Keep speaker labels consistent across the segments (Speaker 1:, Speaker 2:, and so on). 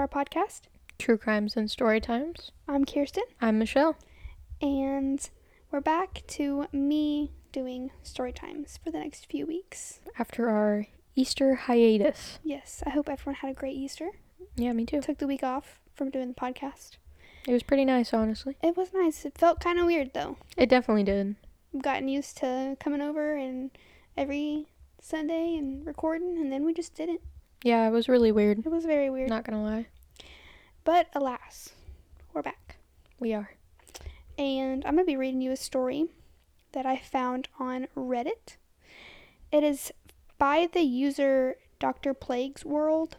Speaker 1: our podcast.
Speaker 2: True Crimes and Story Times.
Speaker 1: I'm Kirsten,
Speaker 2: I'm Michelle.
Speaker 1: and we're back to me doing story times for the next few weeks.
Speaker 2: After our Easter hiatus.
Speaker 1: Yes, I hope everyone had a great Easter.
Speaker 2: Yeah, me too.
Speaker 1: Took the week off from doing the podcast.
Speaker 2: It was pretty nice, honestly.
Speaker 1: It was nice. It felt kind of weird though.
Speaker 2: It definitely did.
Speaker 1: I've gotten used to coming over and every Sunday and recording, and then we just didn't.
Speaker 2: Yeah, it was really weird.
Speaker 1: It was very weird.
Speaker 2: Not gonna lie.
Speaker 1: But alas, we're back.
Speaker 2: We are.
Speaker 1: and I'm going to be reading you a story that I found on Reddit. It is by the user Dr. Plague's World.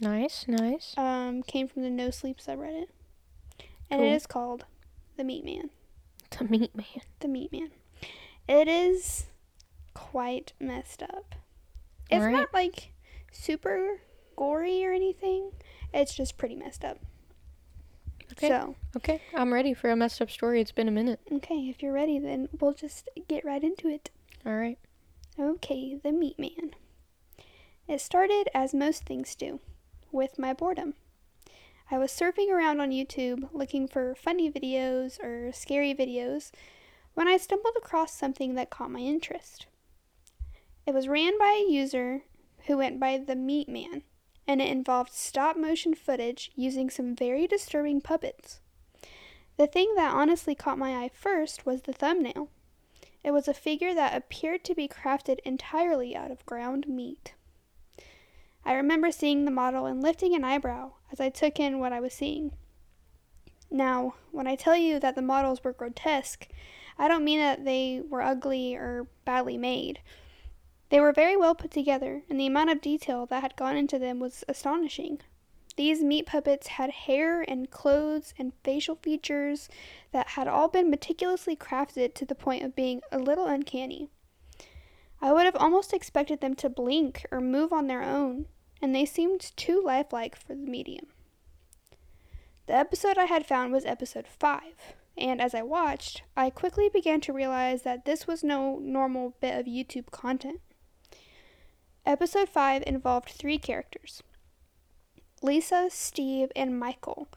Speaker 2: Nice, nice.
Speaker 1: Um, came from the No Sleep subreddit, and
Speaker 2: Cool.
Speaker 1: it is called The Meat Man.
Speaker 2: The meat man.
Speaker 1: The Meat Man. It is quite messed up. It's
Speaker 2: Alright.
Speaker 1: not like super gory or anything. It's just pretty messed up.
Speaker 2: Okay.
Speaker 1: So,
Speaker 2: Okay, I'm ready for a messed up story. It's been a minute.
Speaker 1: okay, if you're ready, then we'll just get right into it.
Speaker 2: All right.
Speaker 1: Okay, the meat man. It started as most things do, with my boredom. I was surfing around on YouTube looking for funny videos or scary videos when I stumbled across something that caught my interest. It was ran by a user who went by the Meat Man, and it involved stop motion footage using some very disturbing puppets. The thing that honestly caught my eye first was the thumbnail. It was a figure that appeared to be crafted entirely out of ground meat. I remember seeing the model and lifting an eyebrow as I took in what I was seeing. Now, when I tell you that the models were grotesque, I don't mean that they were ugly or badly made. They were very well put together, and the amount of detail that had gone into them was astonishing. These meat puppets had hair and clothes and facial features that had all been meticulously crafted to the point of being a little uncanny. I would have almost expected them to blink or move on their own, and they seemed too lifelike for the medium. The episode I had found was episode 5, and as I watched, I quickly began to realize that this was no normal bit of YouTube content. Episode 5 involved three characters Lisa, Steve, and Michael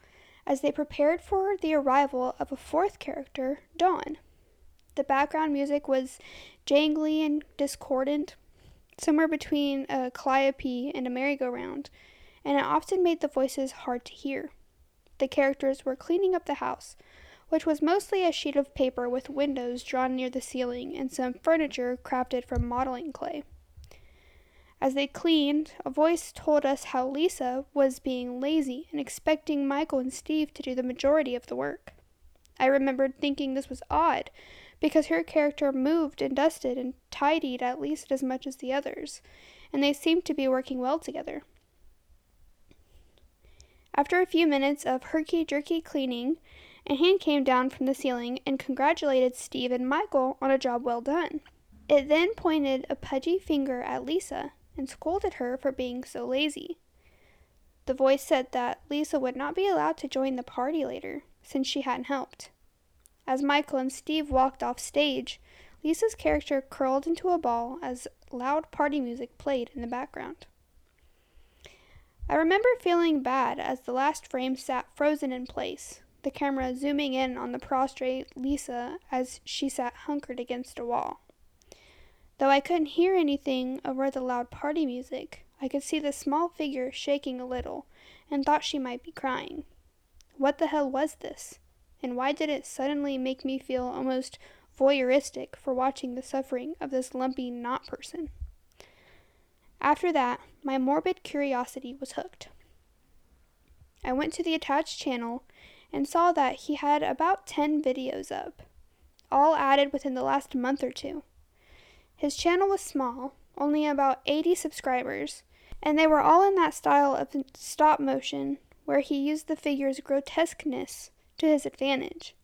Speaker 1: as they prepared for the arrival of a fourth character, Dawn. The background music was jangly and discordant, somewhere between a calliope and a merry-go-round, and it often made the voices hard to hear. The characters were cleaning up the house, which was mostly a sheet of paper with windows drawn near the ceiling and some furniture crafted from modeling clay. As they cleaned, a voice told us how Lisa was being lazy and expecting Michael and Steve to do the majority of the work. I remembered thinking this was odd because her character moved and dusted and tidied at least as much as the others, and they seemed to be working well together. After a few minutes of herky jerky cleaning, a hand came down from the ceiling and congratulated Steve and Michael on a job well done. It then pointed a pudgy finger at Lisa and scolded her for being so lazy. The voice said that Lisa would not be allowed to join the party later since she hadn't helped. As Michael and Steve walked off stage, Lisa's character curled into a ball as loud party music played in the background. I remember feeling bad as the last frame sat frozen in place, the camera zooming in on the prostrate Lisa as she sat hunkered against a wall. Though I couldn't hear anything over the loud party music, I could see the small figure shaking a little and thought she might be crying. What the hell was this? And why did it suddenly make me feel almost voyeuristic for watching the suffering of this lumpy knot person? After that, my morbid curiosity was hooked. I went to the attached channel and saw that he had about 10 videos up, all added within the last month or two. His channel was small, only about 80 subscribers, and they were all in that style of stop motion where he used the figure's grotesqueness to his advantage.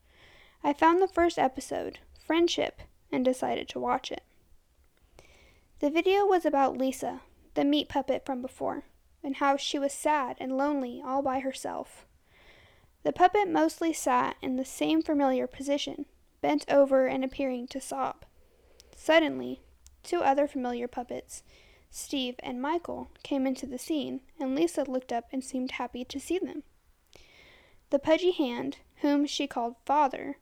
Speaker 1: I found the first episode, Friendship, and decided to watch it. The video was about Lisa, the meat puppet from before, and how she was sad and lonely all by herself. The puppet mostly sat in the same familiar position, bent over and appearing to sob. Suddenly, two other familiar puppets, Steve and Michael, came into the scene, and Lisa looked up and seemed happy to see them. The pudgy hand, whom she called Father,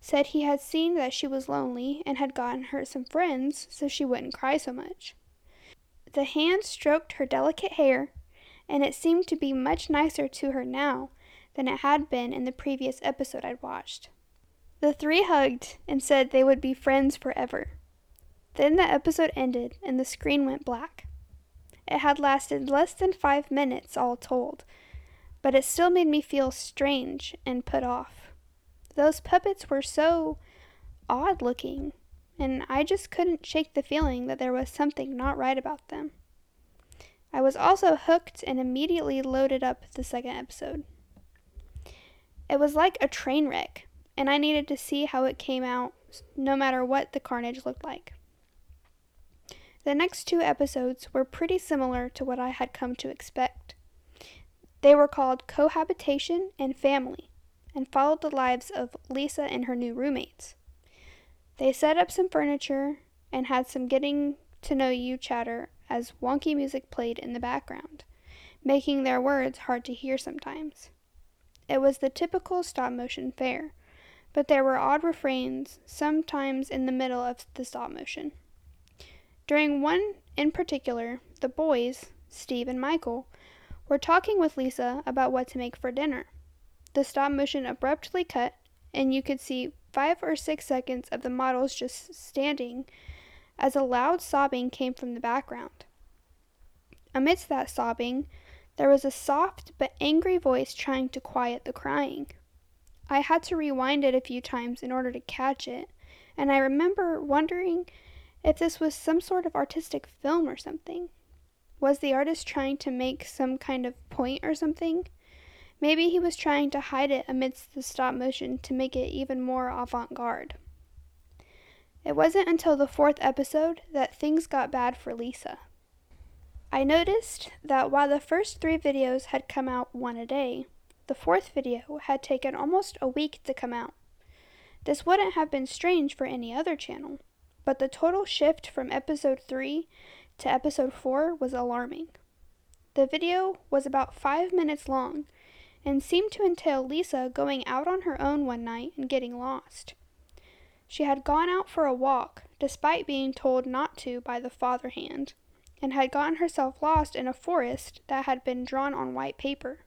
Speaker 1: said he had seen that she was lonely and had gotten her some friends so she wouldn't cry so much. The hand stroked her delicate hair, and it seemed to be much nicer to her now than it had been in the previous episode I'd watched. The three hugged and said they would be friends forever. Then the episode ended and the screen went black. It had lasted less than five minutes, all told, but it still made me feel strange and put off. Those puppets were so odd looking, and I just couldn't shake the feeling that there was something not right about them. I was also hooked and immediately loaded up the second episode. It was like a train wreck, and I needed to see how it came out no matter what the carnage looked like. The next two episodes were pretty similar to what I had come to expect. They were called Cohabitation and Family and followed the lives of Lisa and her new roommates. They set up some furniture and had some getting to know you chatter as wonky music played in the background, making their words hard to hear sometimes. It was the typical stop motion fare, but there were odd refrains sometimes in the middle of the stop motion. During one in particular, the boys, Steve and Michael, were talking with Lisa about what to make for dinner. The stop motion abruptly cut, and you could see five or six seconds of the models just standing as a loud sobbing came from the background. Amidst that sobbing, there was a soft but angry voice trying to quiet the crying. I had to rewind it a few times in order to catch it, and I remember wondering if this was some sort of artistic film or something. Was the artist trying to make some kind of point or something? Maybe he was trying to hide it amidst the stop motion to make it even more avant garde. It wasn't until the fourth episode that things got bad for Lisa. I noticed that while the first three videos had come out one a day, the fourth video had taken almost a week to come out. This wouldn't have been strange for any other channel, but the total shift from episode 3 to episode 4 was alarming. The video was about 5 minutes long and seemed to entail Lisa going out on her own one night and getting lost. She had gone out for a walk, despite being told not to by the father hand, and had gotten herself lost in a forest that had been drawn on white paper.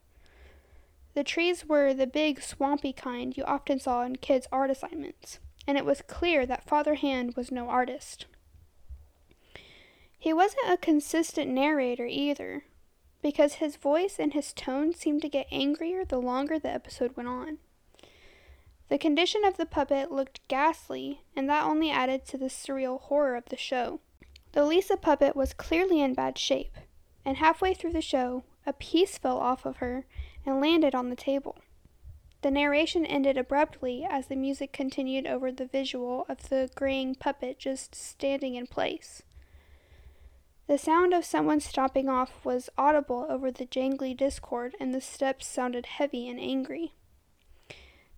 Speaker 1: The trees were the big, swampy kind you often saw in kids' art assignments, and it was clear that Father Hand was no artist. He wasn't a consistent narrator either, because his voice and his tone seemed to get angrier the longer the episode went on. The condition of the puppet looked ghastly, and that only added to the surreal horror of the show. The Lisa puppet was clearly in bad shape, and halfway through the show, a piece fell off of her and landed on the table. The narration ended abruptly as the music continued over the visual of the graying puppet just standing in place. The sound of someone stomping off was audible over the jangly discord, and the steps sounded heavy and angry.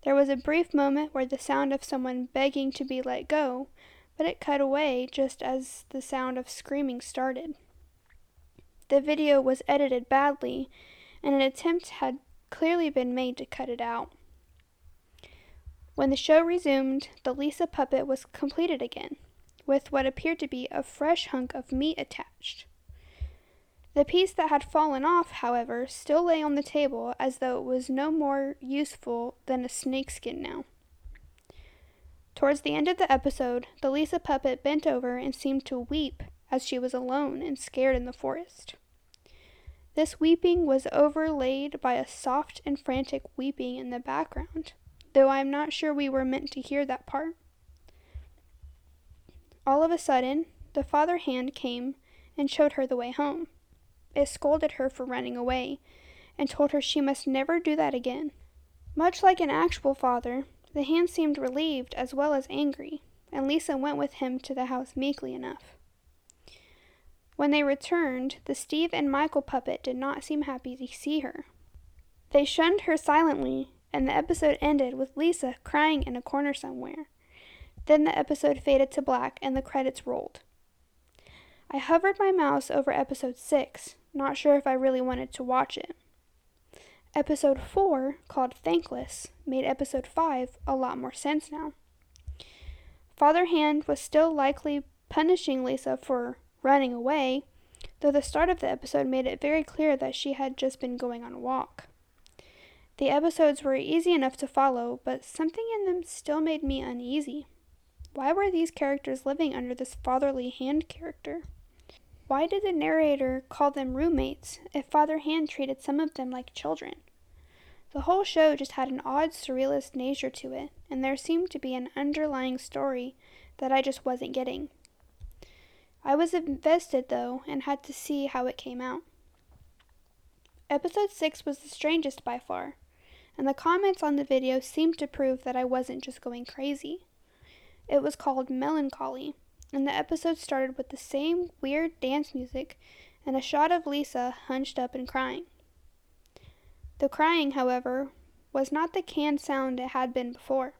Speaker 1: There was a brief moment where the sound of someone begging to be let go but it cut away just as the sound of screaming started. The video was edited badly, and an attempt had clearly been made to cut it out. When the show resumed, the Lisa puppet was completed again, with what appeared to be a fresh hunk of meat attached. The piece that had fallen off, however, still lay on the table as though it was no more useful than a snakeskin now. Towards the end of the episode, the Lisa puppet bent over and seemed to weep as she was alone and scared in the forest. This weeping was overlaid by a soft and frantic weeping in the background, though I am not sure we were meant to hear that part. All of a sudden, the father hand came and showed her the way home. It scolded her for running away and told her she must never do that again. Much like an actual father, the hand seemed relieved as well as angry, and Lisa went with him to the house meekly enough. When they returned, the Steve and Michael puppet did not seem happy to see her. They shunned her silently, and the episode ended with Lisa crying in a corner somewhere. Then the episode faded to black and the credits rolled. I hovered my mouse over episode 6, not sure if I really wanted to watch it. Episode 4, called Thankless, made episode 5 a lot more sense now. Father Hand was still likely punishing Lisa for running away, though the start of the episode made it very clear that she had just been going on a walk. The episodes were easy enough to follow, but something in them still made me uneasy. Why were these characters living under this fatherly hand character? Why did the narrator call them roommates if Father Hand treated some of them like children? The whole show just had an odd surrealist nature to it, and there seemed to be an underlying story that I just wasn't getting. I was invested, though, and had to see how it came out. Episode 6 was the strangest by far, and the comments on the video seemed to prove that I wasn't just going crazy. It was called Melancholy, and the episode started with the same weird dance music and a shot of Lisa hunched up and crying. The crying, however, was not the canned sound it had been before.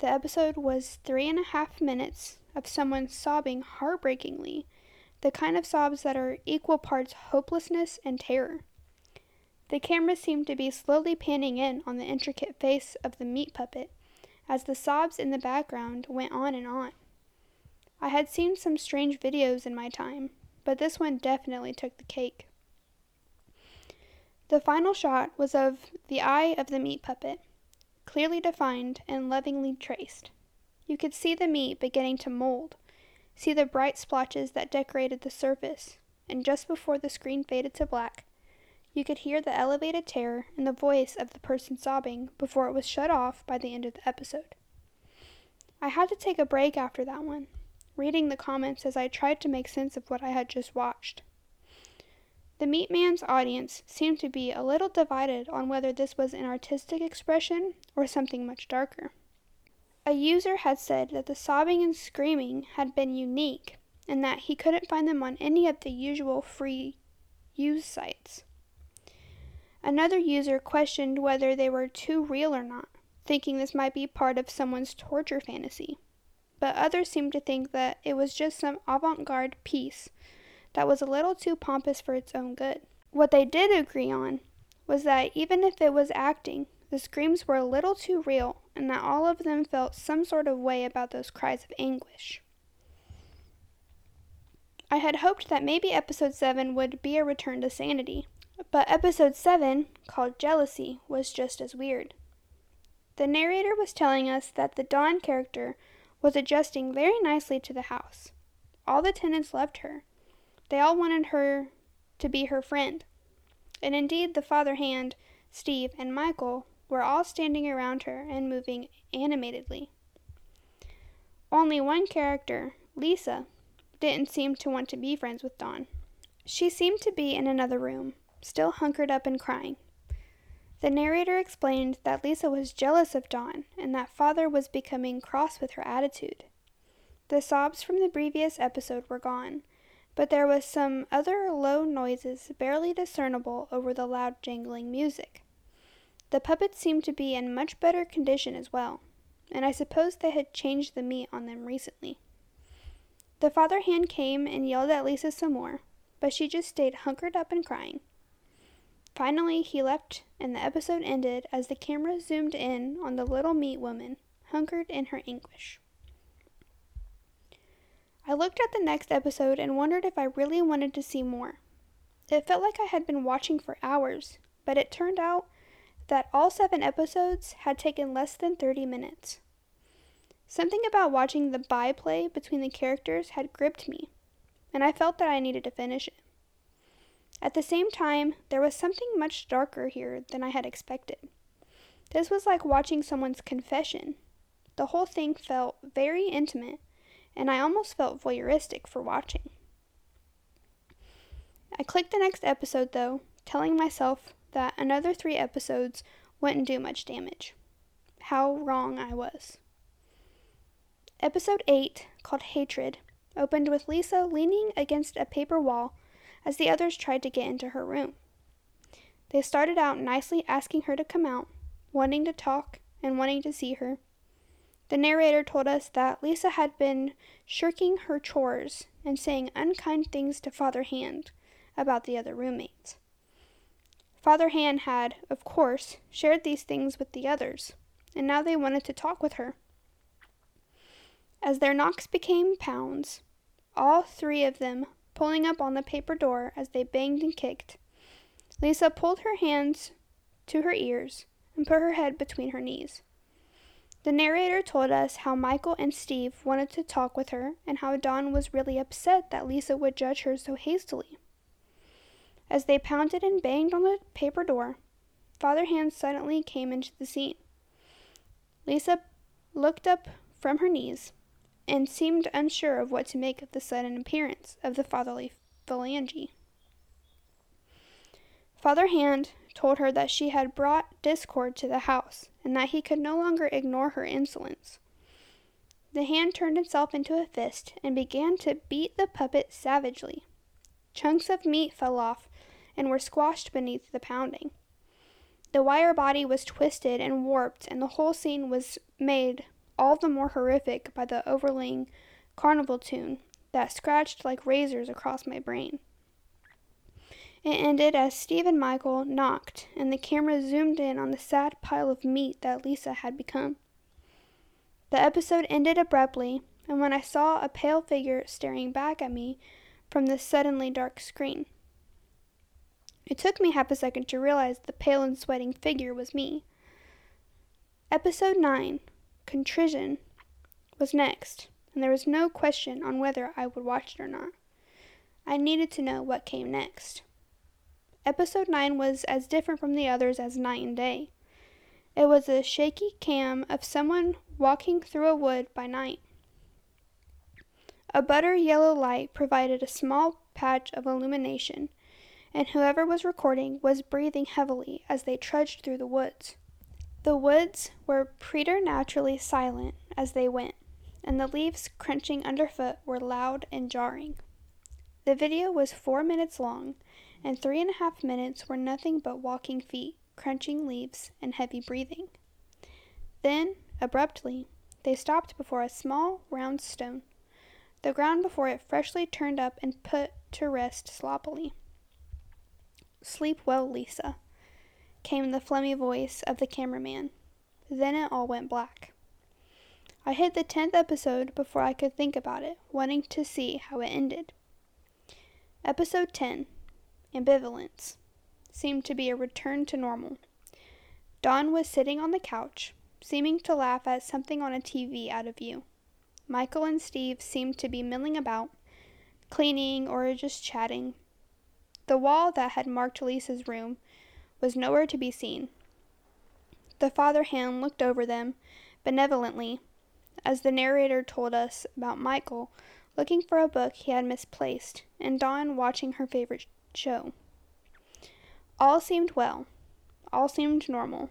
Speaker 1: The episode was three and a half minutes of someone sobbing heartbreakingly, the kind of sobs that are equal parts hopelessness and terror. The camera seemed to be slowly panning in on the intricate face of the meat puppet as the sobs in the background went on and on. I had seen some strange videos in my time, but this one definitely took the cake. The final shot was of the eye of the meat puppet, clearly defined and lovingly traced. You could see the meat beginning to mold, see the bright splotches that decorated the surface, and just before the screen faded to black, you could hear the elevated terror in the voice of the person sobbing before it was shut off by the end of the episode. I had to take a break after that one, reading the comments as I tried to make sense of what I had just watched. The Meat Man's audience seemed to be a little divided on whether this was an artistic expression or something much darker. A user had said that the sobbing and screaming had been unique and that he couldn't find them on any of the usual free use sites. Another user questioned whether they were too real or not, thinking this might be part of someone's torture fantasy but others seemed to think that it was just some avant garde piece that was a little too pompous for its own good. What they did agree on was that even if it was acting, the screams were a little too real, and that all of them felt some sort of way about those cries of anguish. I had hoped that maybe episode 7 would be a return to sanity, but episode 7, called Jealousy, was just as weird. The narrator was telling us that the Dawn character was adjusting very nicely to the house. All the tenants loved her. They all wanted her to be her friend. And indeed, the father hand, Steve, and Michael were all standing around her and moving animatedly. Only one character, Lisa, didn't seem to want to be friends with Dawn. She seemed to be in another room, still hunkered up and crying. The narrator explained that Lisa was jealous of Dawn and that father was becoming cross with her attitude. The sobs from the previous episode were gone, but there was some other low noises barely discernible over the loud jangling music. The puppets seemed to be in much better condition as well, and I suppose they had changed the meat on them recently. The father hand came and yelled at Lisa some more, but she just stayed hunkered up and crying. Finally, he left, and the episode ended as the camera zoomed in on the little meat woman, hunkered in her anguish. I looked at the next episode and wondered if I really wanted to see more. It felt like I had been watching for hours, but it turned out that all seven episodes had taken less than 30 minutes. Something about watching the byplay between the characters had gripped me, and I felt that I needed to finish it. At the same time, there was something much darker here than I had expected. This was like watching someone's confession. The whole thing felt very intimate, and I almost felt voyeuristic for watching. I clicked the next episode though, telling myself that another three episodes wouldn't do much damage. How wrong I was. Episode 8, called Hatred, opened with Lisa leaning against a paper wall as the others tried to get into her room. They started out nicely asking her to come out, wanting to talk, and wanting to see her. The narrator told us that Lisa had been shirking her chores and saying unkind things to Father Hand about the other roommates. Father Hand had, of course, shared these things with the others, and now they wanted to talk with her. As their knocks became pounds, all three of them pulling up on the paper door as they banged and kicked, Lisa pulled her hands to her ears and put her head between her knees. The narrator told us how Michael and Steve wanted to talk with her and how Dawn was really upset that Lisa would judge her so hastily. As they pounded and banged on the paper door, Father Hand suddenly came into the scene. Lisa looked up from her knees and seemed unsure of what to make of the sudden appearance of the fatherly phalange. Father Hand told her that she had brought discord to the house and that he could no longer ignore her insolence. The hand turned itself into a fist and began to beat the puppet savagely. Chunks of meat fell off and were squashed beneath the pounding. The wire body was twisted and warped, and the whole scene was made all the more horrific by the overlaying carnival tune that scratched like razors across my brain. It ended as Steve and Michael knocked, and the camera zoomed in on the sad pile of meat that Lisa had become. The episode ended abruptly, and when I saw a pale figure staring back at me from the suddenly dark screen. It took me half a second to realize the pale and sweating figure was me. Episode 9 Contrition was next, and there was no question on whether I would watch it or not. I needed to know what came next. Episode 9 was as different from the others as night and day. It was a shaky cam of someone walking through a wood by night. A butter yellow light provided a small patch of illumination, and whoever was recording was breathing heavily as they trudged through the woods. The woods were preternaturally silent as they went, and the leaves crunching underfoot were loud and jarring. The video was four minutes long and three and a half minutes were nothing but walking feet, crunching leaves, and heavy breathing. Then, abruptly, they stopped before a small, round stone, the ground before it freshly turned up and put to rest sloppily. Sleep well, Lisa, came the phlegmy voice of the cameraman. Then it all went black. I hit the tenth episode before I could think about it, wanting to see how it ended. Episode 10 ambivalence, seemed to be a return to normal. Dawn was sitting on the couch, seeming to laugh at something on a TV out of view. Michael and Steve seemed to be milling about, cleaning or just chatting. The wall that had marked Lisa's room was nowhere to be seen. The father hand looked over them benevolently as the narrator told us about Michael looking for a book he had misplaced and Dawn watching her favorite show. All seemed well. All seemed normal,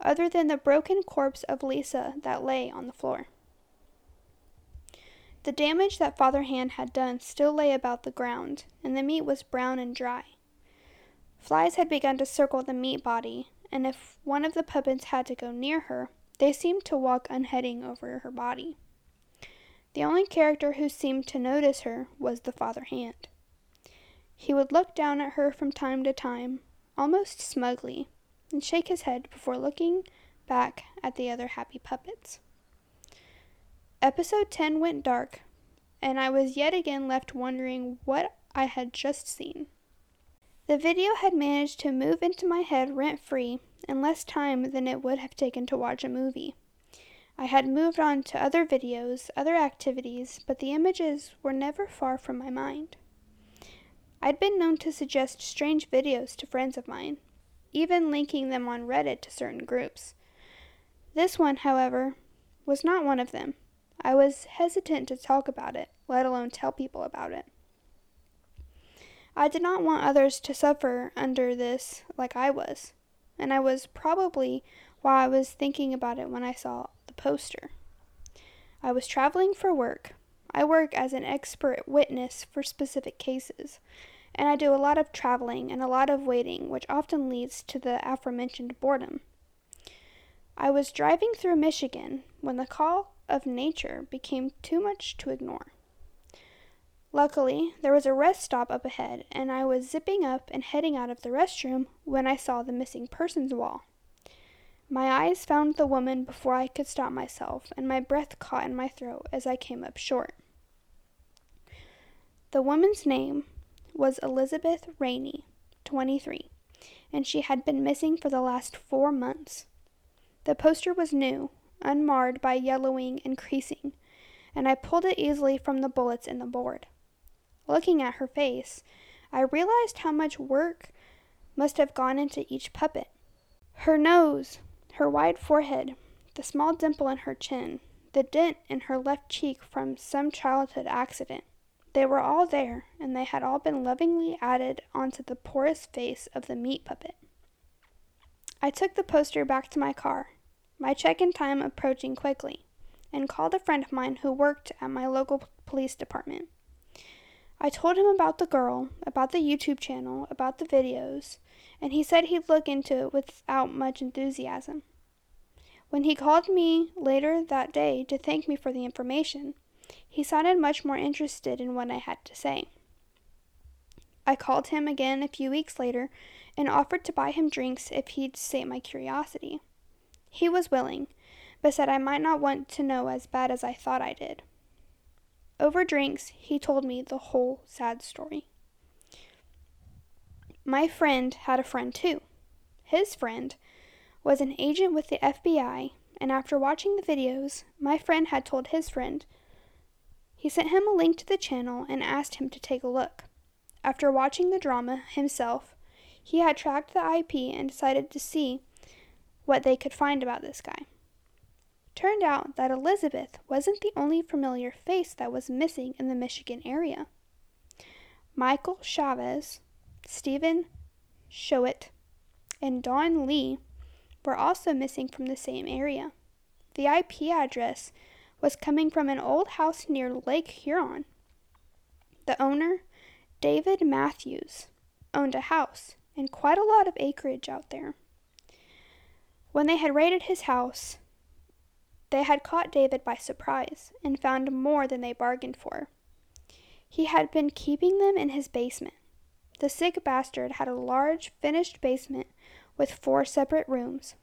Speaker 1: other than the broken corpse of Lisa that lay on the floor. The damage that Father Hand had done still lay about the ground, and the meat was brown and dry. Flies had begun to circle the meat body, and if one of the puppets had to go near her, they seemed to walk unheading over her body. The only character who seemed to notice her was the Father Hand. He would look down at her from time to time, almost smugly, and shake his head before looking back at the other happy puppets. Episode 10 went dark, and I was yet again left wondering what I had just seen. The video had managed to move into my head rent free in less time than it would have taken to watch a movie. I had moved on to other videos, other activities, but the images were never far from my mind. I'd been known to suggest strange videos to friends of mine, even linking them on Reddit to certain groups. This one, however, was not one of them. I was hesitant to talk about it, let alone tell people about it. I did not want others to suffer under this like I was, and I was probably why I was thinking about it when I saw the poster. I was traveling for work. I work as an expert witness for specific cases, and I do a lot of traveling and a lot of waiting, which often leads to the aforementioned boredom. I was driving through Michigan when the call of nature became too much to ignore. Luckily, there was a rest stop up ahead, and I was zipping up and heading out of the restroom when I saw the missing persons wall. My eyes found the woman before I could stop myself, and my breath caught in my throat as I came up short. The woman's name was Elizabeth Rainey, 23, and she had been missing for the last four months. The poster was new, unmarred by yellowing and creasing, and I pulled it easily from the bullets in the board. Looking at her face, I realized how much work must have gone into each puppet. Her nose, her wide forehead, the small dimple in her chin, the dent in her left cheek from some childhood accident. They were all there, and they had all been lovingly added onto the porous face of the meat puppet. I took the poster back to my car, my check in time approaching quickly, and called a friend of mine who worked at my local police department. I told him about the girl, about the YouTube channel, about the videos, and he said he'd look into it without much enthusiasm. When he called me later that day to thank me for the information, he sounded much more interested in what I had to say. I called him again a few weeks later and offered to buy him drinks if he'd sate my curiosity. He was willing, but said I might not want to know as bad as I thought I did. Over drinks, he told me the whole sad story. My friend had a friend too. His friend was an agent with the FBI, and after watching the videos, my friend had told his friend. He sent him a link to the channel and asked him to take a look. After watching the drama himself, he had tracked the IP and decided to see what they could find about this guy. Turned out that Elizabeth wasn't the only familiar face that was missing in the Michigan area. Michael Chavez, Stephen Showett, and Dawn Lee were also missing from the same area. The IP address was coming from an old house near Lake Huron. The owner, David Matthews, owned a house and quite a lot of acreage out there. When they had raided his house, they had caught David by surprise and found more than they bargained for. He had been keeping them in his basement. The sick bastard had a large, finished basement with four separate rooms.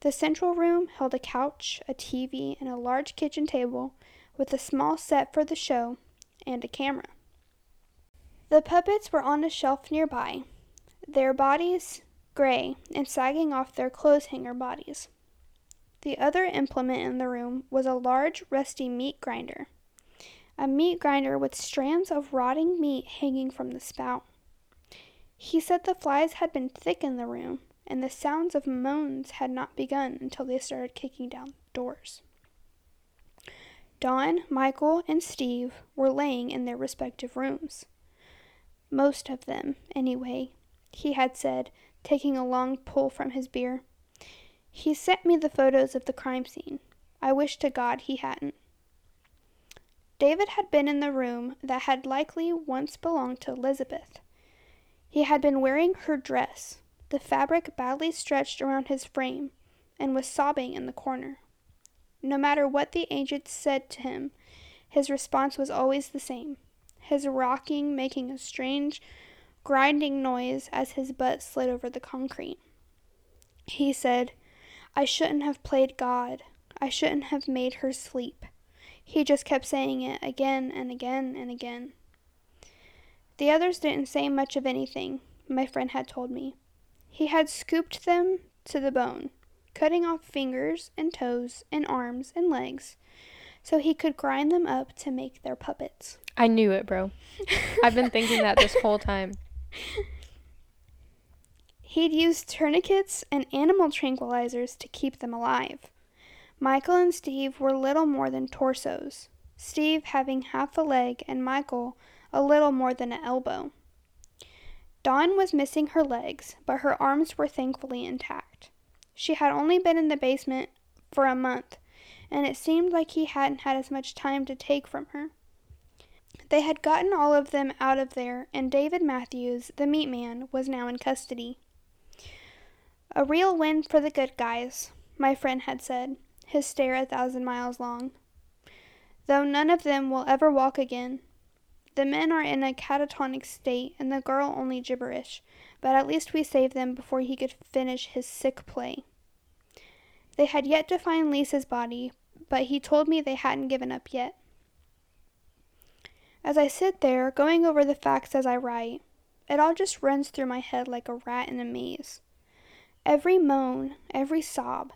Speaker 1: The central room held a couch, a TV, and a large kitchen table with a small set for the show and a camera. The puppets were on a shelf nearby, their bodies gray and sagging off their clothes hanger bodies. The other implement in the room was a large, rusty meat grinder, a meat grinder with strands of rotting meat hanging from the spout. He said the flies had been thick in the room, and the sounds of moans had not begun until they started kicking down doors. Dawn, Michael, and Steve were laying in their respective rooms. Most of them, anyway, he had said, taking a long pull from his beer. He sent me the photos of the crime scene. I wish to God he hadn't. David had been in the room that had likely once belonged to Elizabeth. He had been wearing her dress, the fabric badly stretched around his frame, and was sobbing in the corner. No matter what the agent said to him, his response was always the same his rocking making a strange, grinding noise as his butt slid over the concrete. He said, I shouldn't have played God. I shouldn't have made her sleep. He just kept saying it again and again and again. The others didn't say much of anything, my friend had told me. He had scooped them to the bone, cutting off fingers and toes and arms and legs so he could grind them up to make their puppets.
Speaker 2: I knew it, bro. I've been thinking that this whole time.
Speaker 1: He'd used tourniquets and animal tranquilizers to keep them alive. Michael and Steve were little more than torsos, Steve having half a leg and Michael a little more than an elbow. Dawn was missing her legs, but her arms were thankfully intact. She had only been in the basement for a month, and it seemed like he hadn't had as much time to take from her. They had gotten all of them out of there, and David Matthews, the meat man, was now in custody. A real win for the good guys, my friend had said, his stare a thousand miles long. Though none of them will ever walk again. The men are in a catatonic state, and the girl only gibberish, but at least we saved them before he could finish his sick play. They had yet to find Lisa's body, but he told me they hadn't given up yet. As I sit there, going over the facts as I write, it all just runs through my head like a rat in a maze. Every moan, every sob.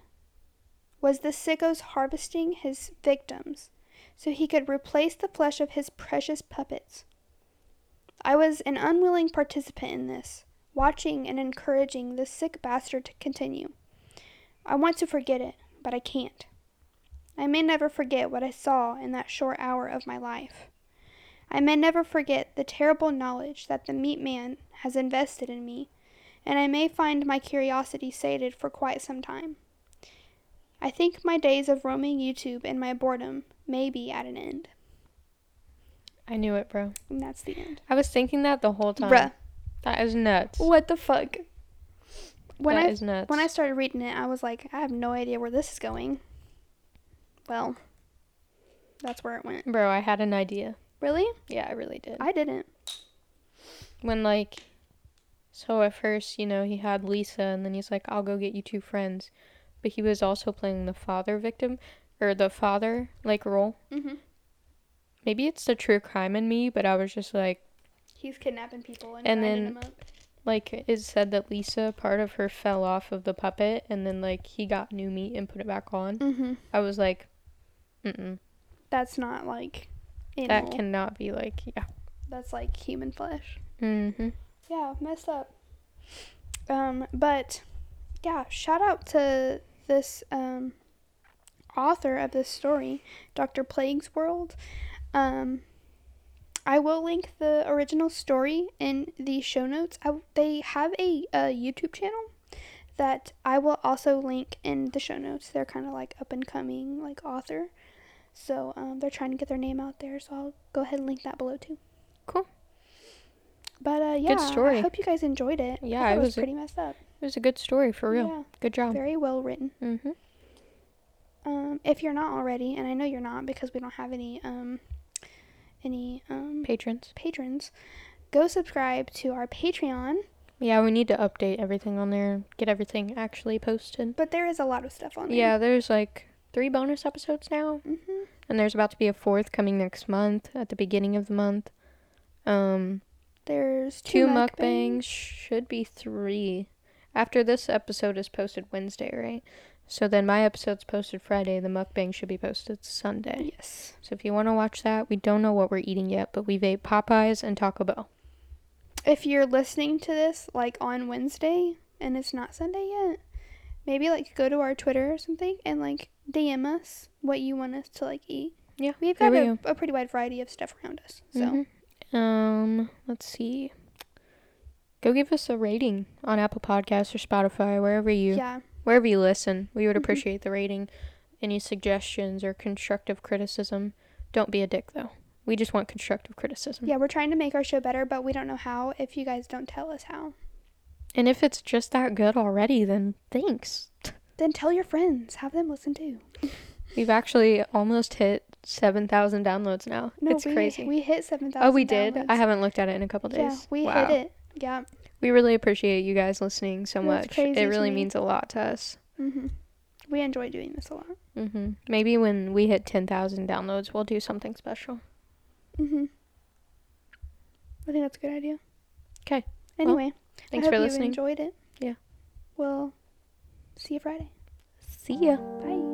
Speaker 1: Was the sicko's harvesting his victims so he could replace the flesh of his precious puppets? I was an unwilling participant in this, watching and encouraging this sick bastard to continue. I want to forget it, but I can't. I may never forget what I saw in that short hour of my life. I may never forget the terrible knowledge that the meat man has invested in me, and I may find my curiosity sated for quite some time. I think my days of roaming YouTube and my boredom may be at an end.
Speaker 2: I knew it, bro.
Speaker 1: And that's the end.
Speaker 2: I was thinking that the whole time.
Speaker 1: Bruh.
Speaker 2: That is nuts.
Speaker 1: What the fuck? When
Speaker 2: That
Speaker 1: I
Speaker 2: is nuts.
Speaker 1: when I started reading it, I was like, I have no idea where this is going. Well, that's where it went.
Speaker 2: Bro, I had an idea.
Speaker 1: Really?
Speaker 2: Yeah, I really did.
Speaker 1: I didn't.
Speaker 2: when like so at first you know he had lisa and then he's like i'll go get you two friends but he was also playing the father victim or the father like role
Speaker 1: Mm-hmm.
Speaker 2: maybe it's the true crime in me but i was just like
Speaker 1: He's kidnapping people and,
Speaker 2: And then-
Speaker 1: them up.
Speaker 2: like it said that lisa part of her fell off of the puppet and then like he got new meat and put it back on
Speaker 1: Mm-hmm.
Speaker 2: i was like mm
Speaker 1: That's not like
Speaker 2: that cannot be like yeah
Speaker 1: That's like human flesh.
Speaker 2: mm-hmm
Speaker 1: Yeah, messed up. Um, but yeah, shout out to this um author of this story, Dr. Plague's World. Um, I will link the original story in the show notes. I, they have a, a YouTube channel that I will also link in the show notes. They're kind of like up and coming like author. So um, they're trying to get their name out there. So I'll go ahead and link that below too.
Speaker 2: Cool.
Speaker 1: But uh, yeah,
Speaker 2: story.
Speaker 1: I hope you guys enjoyed it.
Speaker 2: Yeah,
Speaker 1: thought
Speaker 2: it
Speaker 1: was,
Speaker 2: was a-
Speaker 1: pretty messed up.
Speaker 2: it was a good story for real
Speaker 1: Yeah,
Speaker 2: good job
Speaker 1: very well written.
Speaker 2: mm-hmm
Speaker 1: Um, if you're not already, and I know you're not because we don't have any um, any um,
Speaker 2: patrons
Speaker 1: patrons, go subscribe to our Patreon.
Speaker 2: Yeah, we need to update everything on there, get everything actually posted.
Speaker 1: But there is a lot of stuff on there.
Speaker 2: Yeah, there's like three bonus episodes now,
Speaker 1: hmm
Speaker 2: and there's about to be a fourth coming next month at the beginning of the month. Um,
Speaker 1: There's
Speaker 2: two
Speaker 1: two,
Speaker 2: mukbangs should be three. After this episode is posted Wednesday, right? So then my episode's posted Friday. The mukbang should be posted Sunday.
Speaker 1: Yes.
Speaker 2: So if you want to watch that, we don't know what we're eating yet, but we've ate Popeyes and Taco Bell.
Speaker 1: If you're listening to this like on Wednesday and it's not Sunday yet, maybe like go to our Twitter or something and like DM us what you want us to like eat.
Speaker 2: Yeah,
Speaker 1: We've got
Speaker 2: we
Speaker 1: a, a pretty wide variety of stuff around us. So
Speaker 2: Mhm. Um, let's see. Go give us a rating on Apple Podcasts or Spotify, wherever you
Speaker 1: yeah,
Speaker 2: wherever you listen. We would appreciate the rating. Any suggestions or constructive criticism. Don't be a dick though. We just want constructive criticism.
Speaker 1: yeah, we're trying to make our show better, but we don't know how if you guys don't tell us how.
Speaker 2: And if it's just that good already, then thanks.
Speaker 1: Then tell your friends, have them listen too.
Speaker 2: We've actually almost hit 7,000 downloads now.
Speaker 1: No,
Speaker 2: it's
Speaker 1: we,
Speaker 2: crazy.
Speaker 1: We hit seven thousand.
Speaker 2: oh, we did? I haven't looked at it in a couple days.
Speaker 1: Yeah, we
Speaker 2: wow.
Speaker 1: hit it. Yeah.
Speaker 2: We really appreciate you guys listening so much. It really
Speaker 1: me.
Speaker 2: means a lot to us.
Speaker 1: Mhm. We enjoy doing this a lot.
Speaker 2: hmm Maybe when we hit 10,000 downloads, we'll do something special.
Speaker 1: Mhm. I think that's a good idea.
Speaker 2: Okay.
Speaker 1: Anyway,
Speaker 2: Thanks
Speaker 1: I
Speaker 2: for listening.
Speaker 1: You enjoyed it.
Speaker 2: Yeah.
Speaker 1: We'll see you Friday.
Speaker 2: See ya.
Speaker 1: Bye.